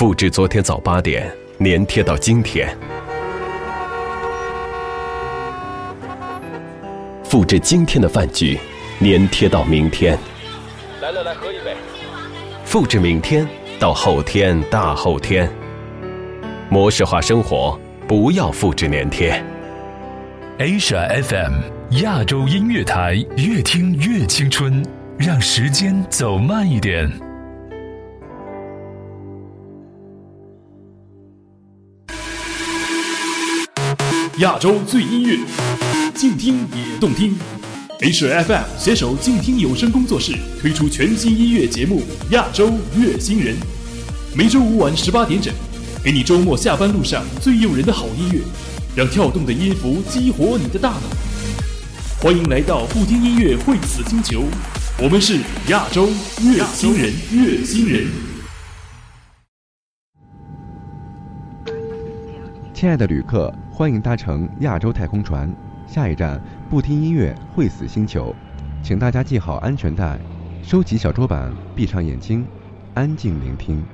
复制昨天早八点，粘贴到今天；复制今天的饭局，粘贴到明天。来了，来喝一杯。复制明天到后天、大后天。模式化生活，不要复制粘贴。Asia FM 亚洲音乐台，越听越青春，让时间走慢一点。亚洲最音乐，静听也动听。HFM 携手静听有声工作室推出全新音乐节目《亚洲乐星人》，每周五晚十八点整，给你周末下班路上最诱人的好音乐，让跳动的音符激活你的大脑。欢迎来到不听音乐会死星球，我们是亚洲乐星人，乐星人。亲爱的旅客，欢迎搭乘亚洲太空船，下一站不听音乐会死星球，请大家系好安全带，收起小桌板，闭上眼睛，安静聆听。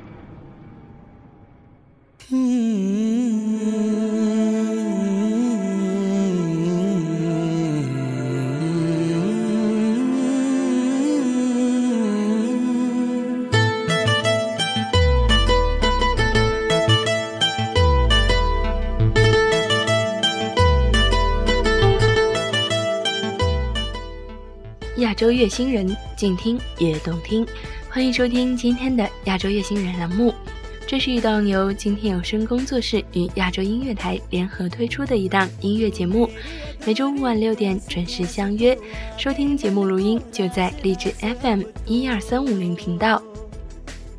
洲乐星人，静听也动听。欢迎收听今天的亚洲乐星人栏目。这是一档由今天有声工作室与亚洲音乐台联合推出的一档音乐节目，每周五晚六点准时相约。收听节目录音就在荔枝 FM 一二三五零频道。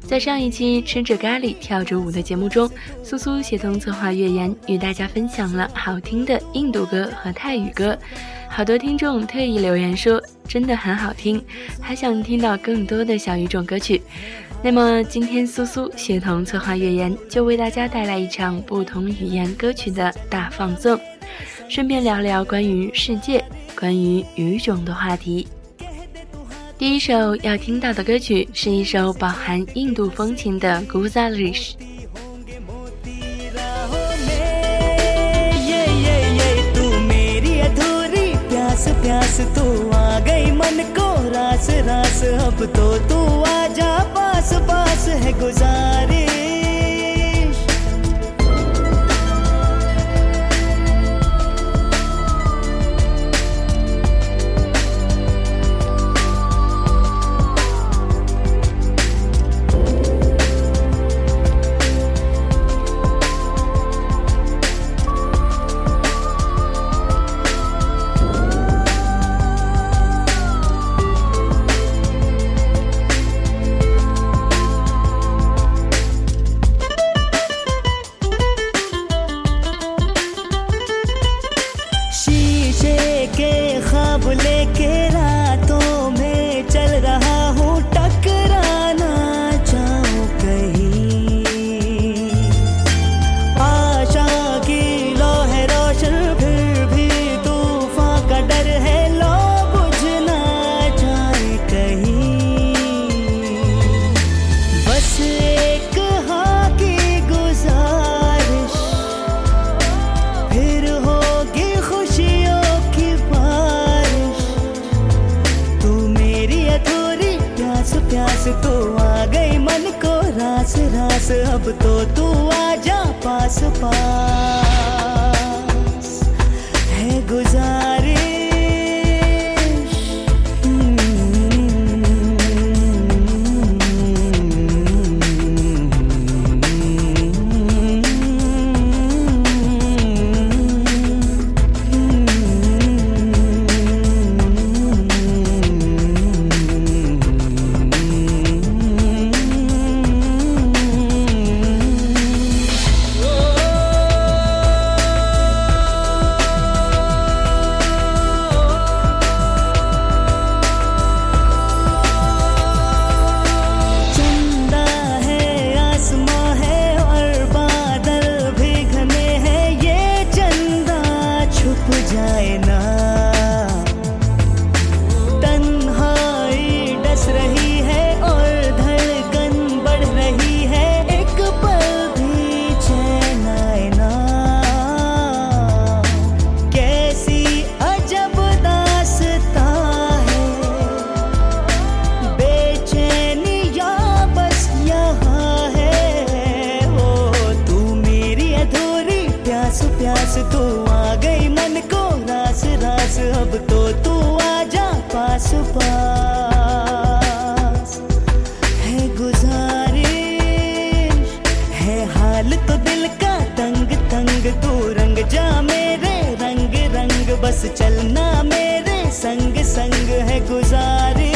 在上一期吃着咖喱跳着舞的节目中，苏苏协同策划乐言与大家分享了好听的印度歌和泰语歌。好多听众特意留言说，真的很好听，还想听到更多的小语种歌曲。那么今天苏苏协同策划乐言就为大家带来一场不同语言歌曲的大放送，顺便聊聊关于世界、关于语种的话题。第一首要听到的歌曲是一首饱含印度风情的《Guzarish》。प्यास तू आ गई मन को। रास रास अब तो तू आ जा। पास पास है गुजारिश तू आ गई मन को रास रास। अब तो तू आ जा पास पास। है बस चलना मेरे संग संग है गुजारे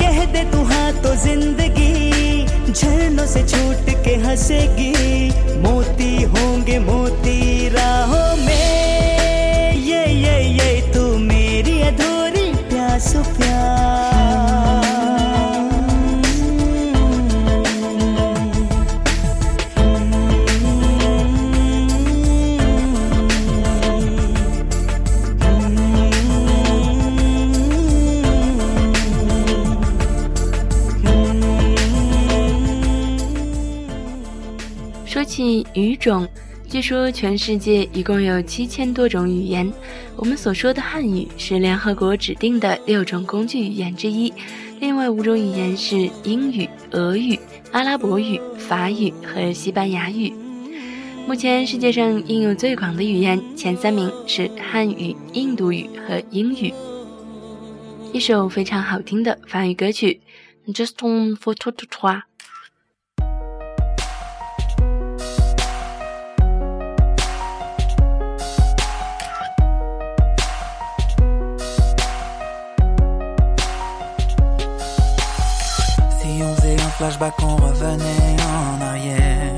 कह दे तू हाँ तो ज़िंदगी, झरनों से छूट के हंसेगी। मोती होंगे मोती राहों में। 说起语种，据说全世界一共有七千多种语言。我们所说的汉语是联合国指定的六种工具语言之一，另外五种语言是英语、俄语、阿拉伯语、法语和西班牙语。目前世界上应用最广的语言前三名是汉语、印度语和英语。一首非常好听的法语歌曲《Just un photo toi》。Si faisait un flashback, on revenait en arrière.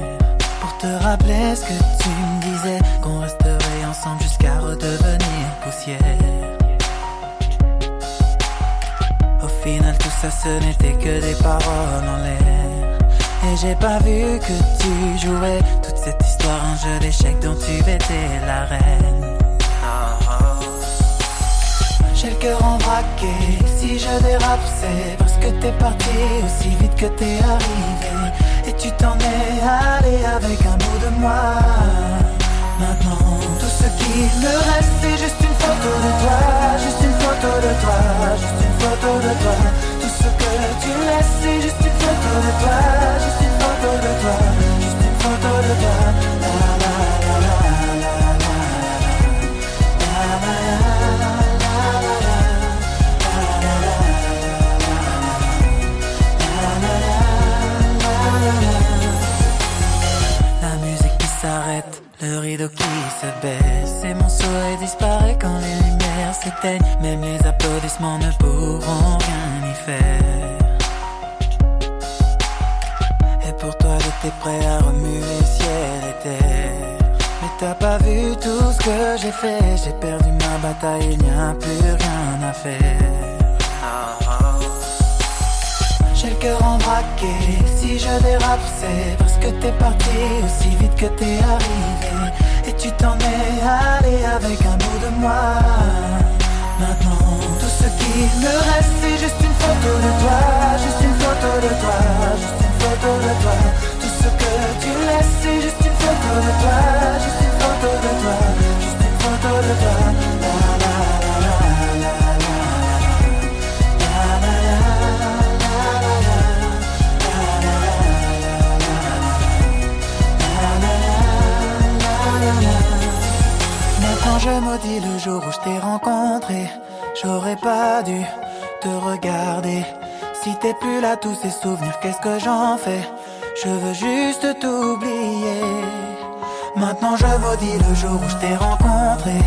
Pour te rappeler ce que tu me disais, qu'on resterait ensemble jusqu'à redevenir poussière. Au final, tout ça, ce n'était que des paroles en l'air. Et j'ai pas vu que tu jouais toute cette histoire, un jeu d'échecs dont tu étais la reine. J'ai cœur en braqué, si je dérape c'est parce que t'es parti aussi vite que t'es arrivé. Et tu t'en es allé avec un bout de moi. Maintenant tout ce qui me reste c'est juste une photo de toi Juste une photo de toi, juste une photo de toi. Tout ce que tu laisses c'est juste une photo de toi Juste une photo de toi, juste une photo de toi le rideau qui se baisse Et mon soleil disparaît quand les lumières s'éteignent. Même les applaudissements ne pourront rien y faire. Et pour toi j'étais prêt à remuer ciel et terre. Mais t'as pas vu tout ce que j'ai fait. J'ai perdu ma bataille, il n'y a plus rien à faire j'ai le cœur si je dérape c'est parce que t'es parti aussi vite que t'es arrivé. Et tu t'en es allé avec un bout de moi. Maintenant tout ce qui me reste c'est juste une photo de toi. Juste une photo de toi, juste une photo de toi. Tout ce que tu laisses c'est juste une photo de toi. Juste une photo de toi, juste une photo de toi Maintenant je maudis le jour où je t'ai rencontré. J'aurais pas dû te regarder. Si t'es plus là, tous ces souvenirs, qu'est-ce que j'en fais? Je veux juste t'oublier. Maintenant je maudis le jour où je t'ai rencontré.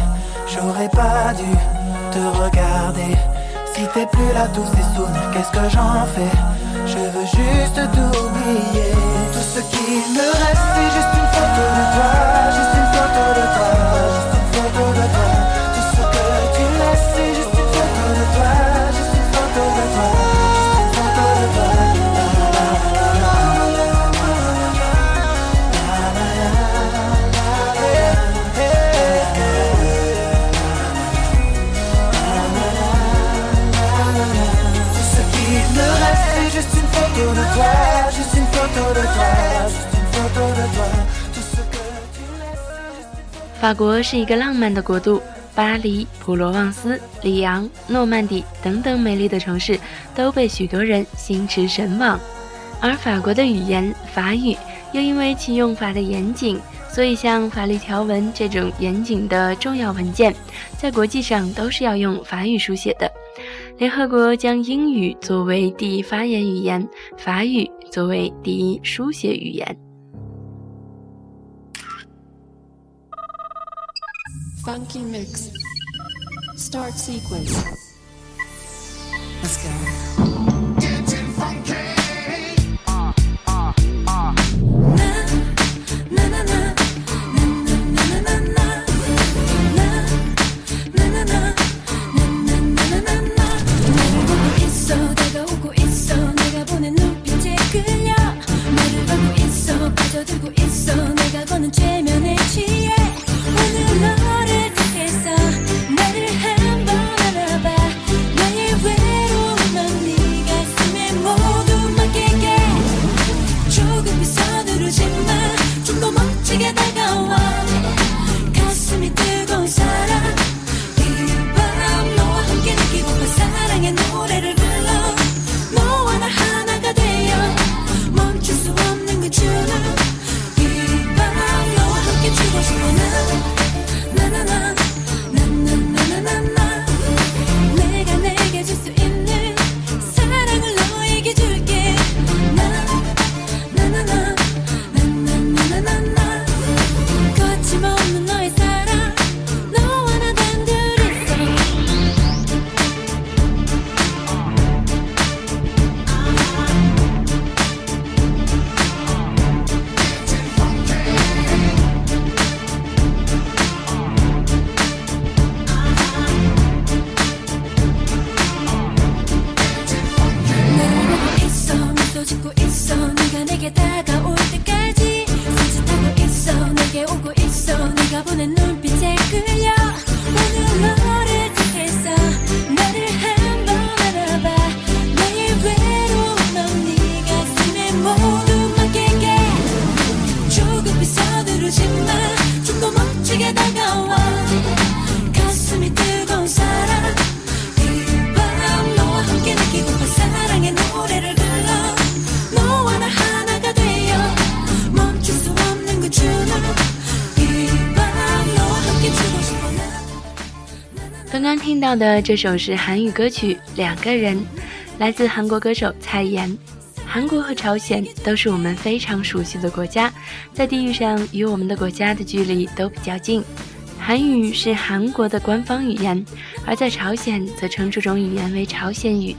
J'aurais pas dû te regarder. Si t'es plus là, tous ces souvenirs, qu'est-ce que j'en fais? Je veux juste t'oublier. Tout ce qui me reste, c'est juste une photo de toi. 法国是一个浪漫的国度，巴黎、普罗旺斯、里昂、诺曼底等等美丽的城市都被许多人心驰神往。而法国的语言法语又因为其用法的严谨，所以像法律条文这种严谨的重要文件，在国际上都是要用法语书写的。联合国将英语作为第一发言语言，法语作为第一书写语言。Funky mix. Start sequence. Let's go. 到的这首是韩语歌曲《两个人》，来自韩国歌手蔡妍。韩国和朝鲜都是我们非常熟悉的国家，在地域上与我们的国家的距离都比较近。韩语是韩国的官方语言，而在朝鲜则称这种语言为朝鲜语。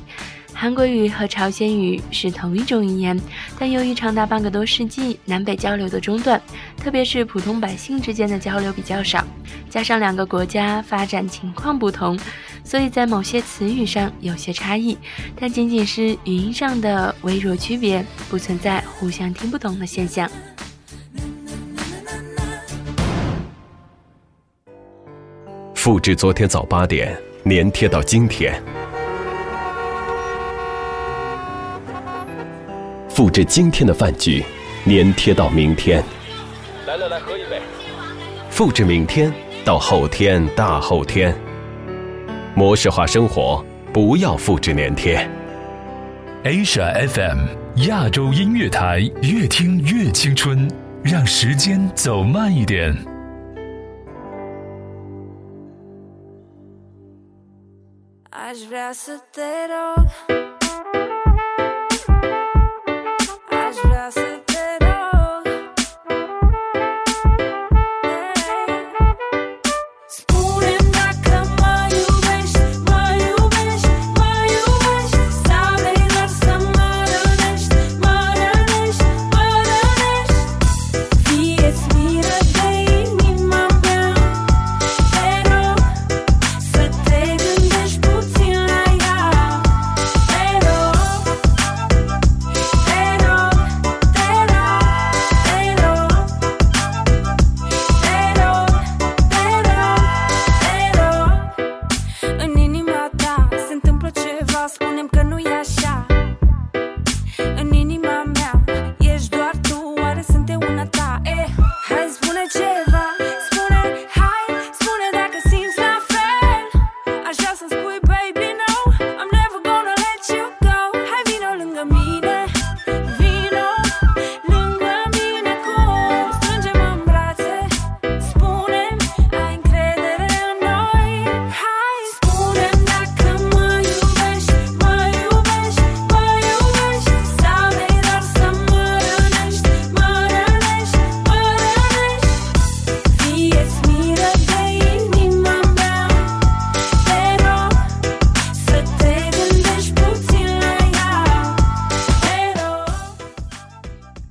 韩国语和朝鲜语是同一种语言，但由于长达半个多世纪南北交流的中断，特别是普通百姓之间的交流比较少，加上两个国家发展情况不同，所以在某些词语上有些差异，但仅仅是语音上的微弱区别，不存在互相听不懂的现象。复制昨天早八点，粘贴到今天。复制今天的饭局，粘贴到明天。来来来，喝一杯。复制明天到后天、大后天。模式化生活，不要复制粘贴。Asia FM 亚洲音乐台，越听越青春，让时间走慢一点。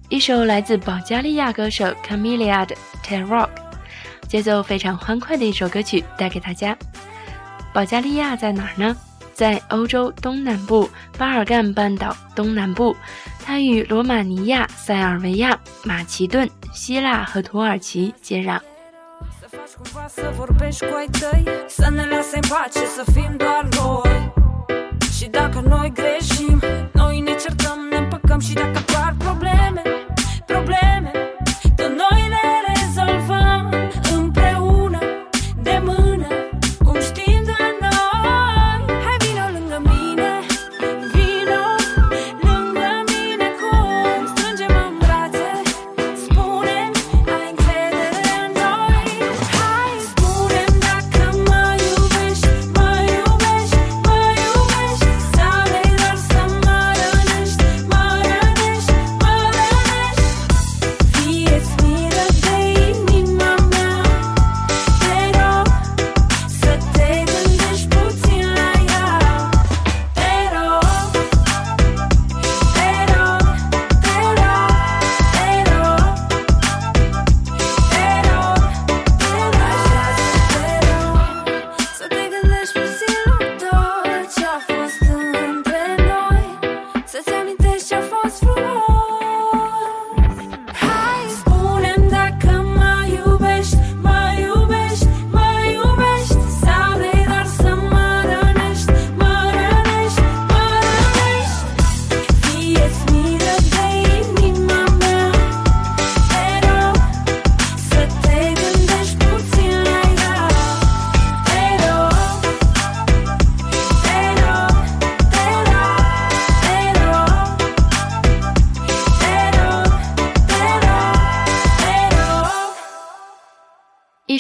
一首来自保加利亚歌手 Camilla 的《t e r Rock》，节奏非常欢快的一首歌曲，带给大家。保加利亚在哪儿呢？在欧洲东南部巴尔干半岛东南部，它与罗马尼亚、塞尔维亚、马其顿、希腊和土耳其接壤。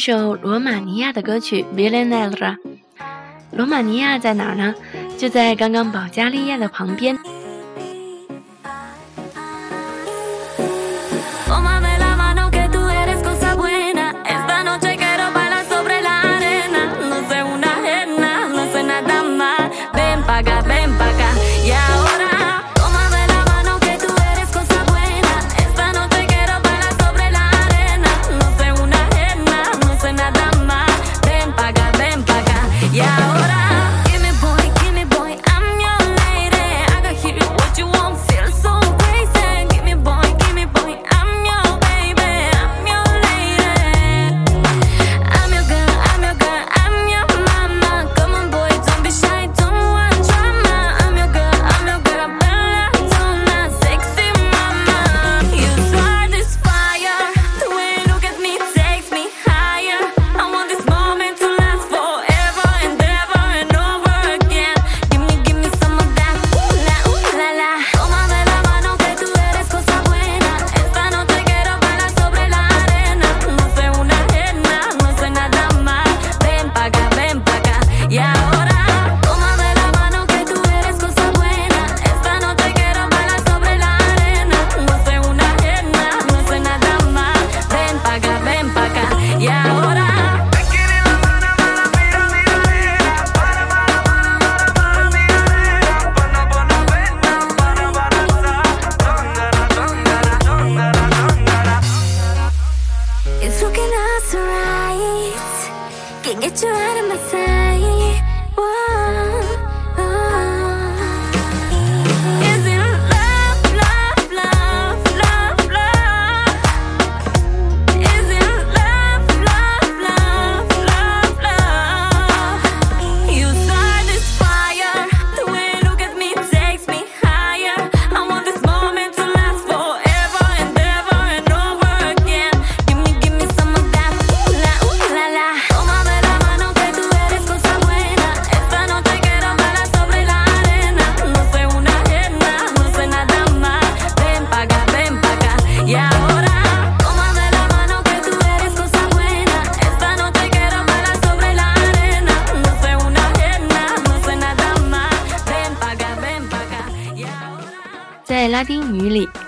首罗马尼亚的歌曲《Villanella》，罗马尼亚在哪儿呢？就在刚刚保加利亚的旁边。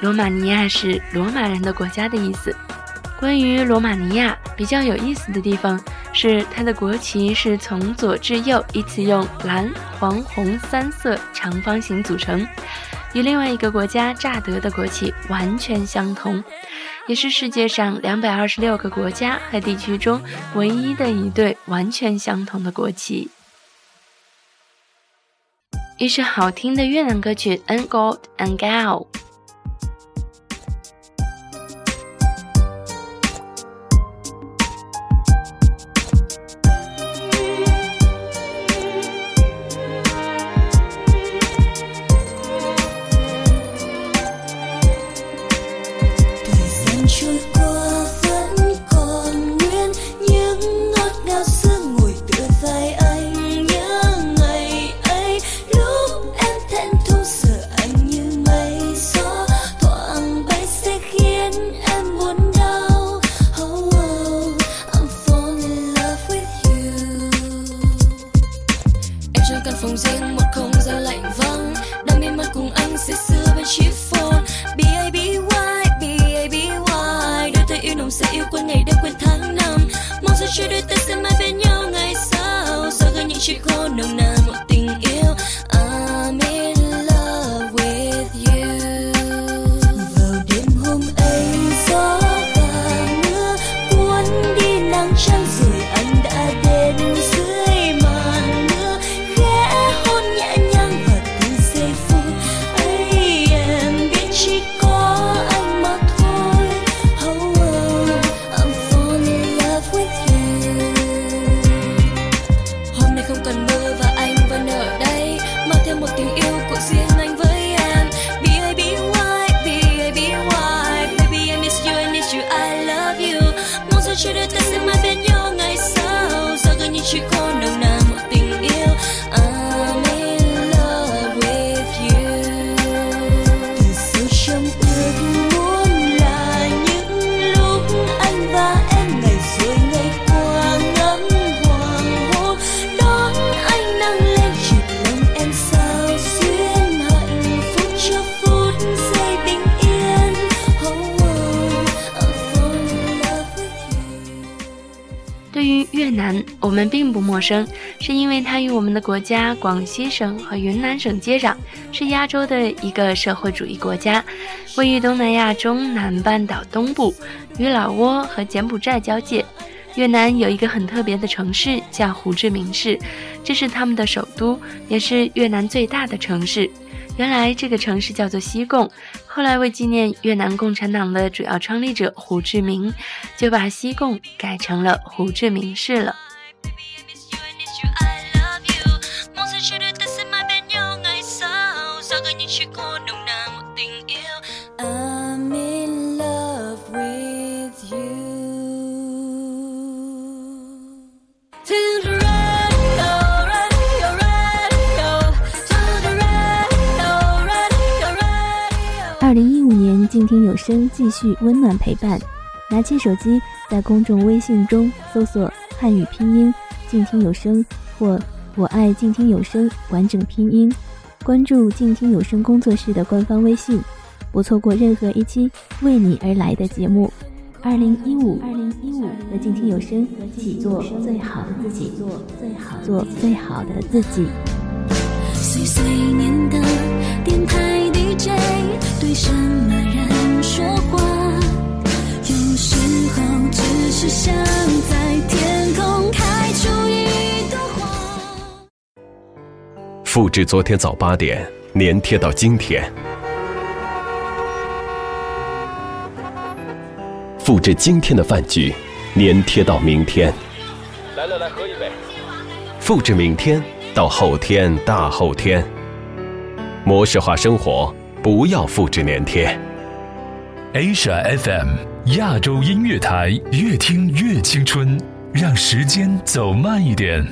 罗马尼亚是罗马人的国家的意思。关于罗马尼亚比较有意思的地方是，它的国旗是从左至右依次用蓝、黄、红三色长方形组成，与另外一个国家乍得的国旗完全相同，也是世界上两百二十六个国家和地区中唯一的一对完全相同的国旗。一首好听的越南歌曲《An God and Gal》。wasn't 生死。陌生，是因为它与我们的国家广西省和云南省接壤，是亚洲的一个社会主义国家，位于东南亚中南半岛东部，与老挝和柬埔寨交界。越南有一个很特别的城市叫胡志明市，这是他们的首都，也是越南最大的城市。原来这个城市叫做西贡，后来为纪念越南共产党的主要创立者胡志明，就把西贡改成了胡志明市了。静听有声，继续温暖陪伴。拿起手机，在公众微信中搜索汉语拼音“静听有声”或“我爱静听有声”完整拼音，关注静听有声工作室的官方微信，不错过任何一期为你而来的节目。二零一五，二零一五和静听有声一起做最好的自己，做最好做最好的自己。岁岁年的电台 DJ 对什么人说话？有时候只是想复制昨天早八点，粘贴到今天；复制今天的饭局，粘贴到明天。来来来，喝一杯。复制明天。到后天、大后天，模式化生活，不要复制粘贴。Asia FM 亚洲音乐台，越听越青春，让时间走慢一点。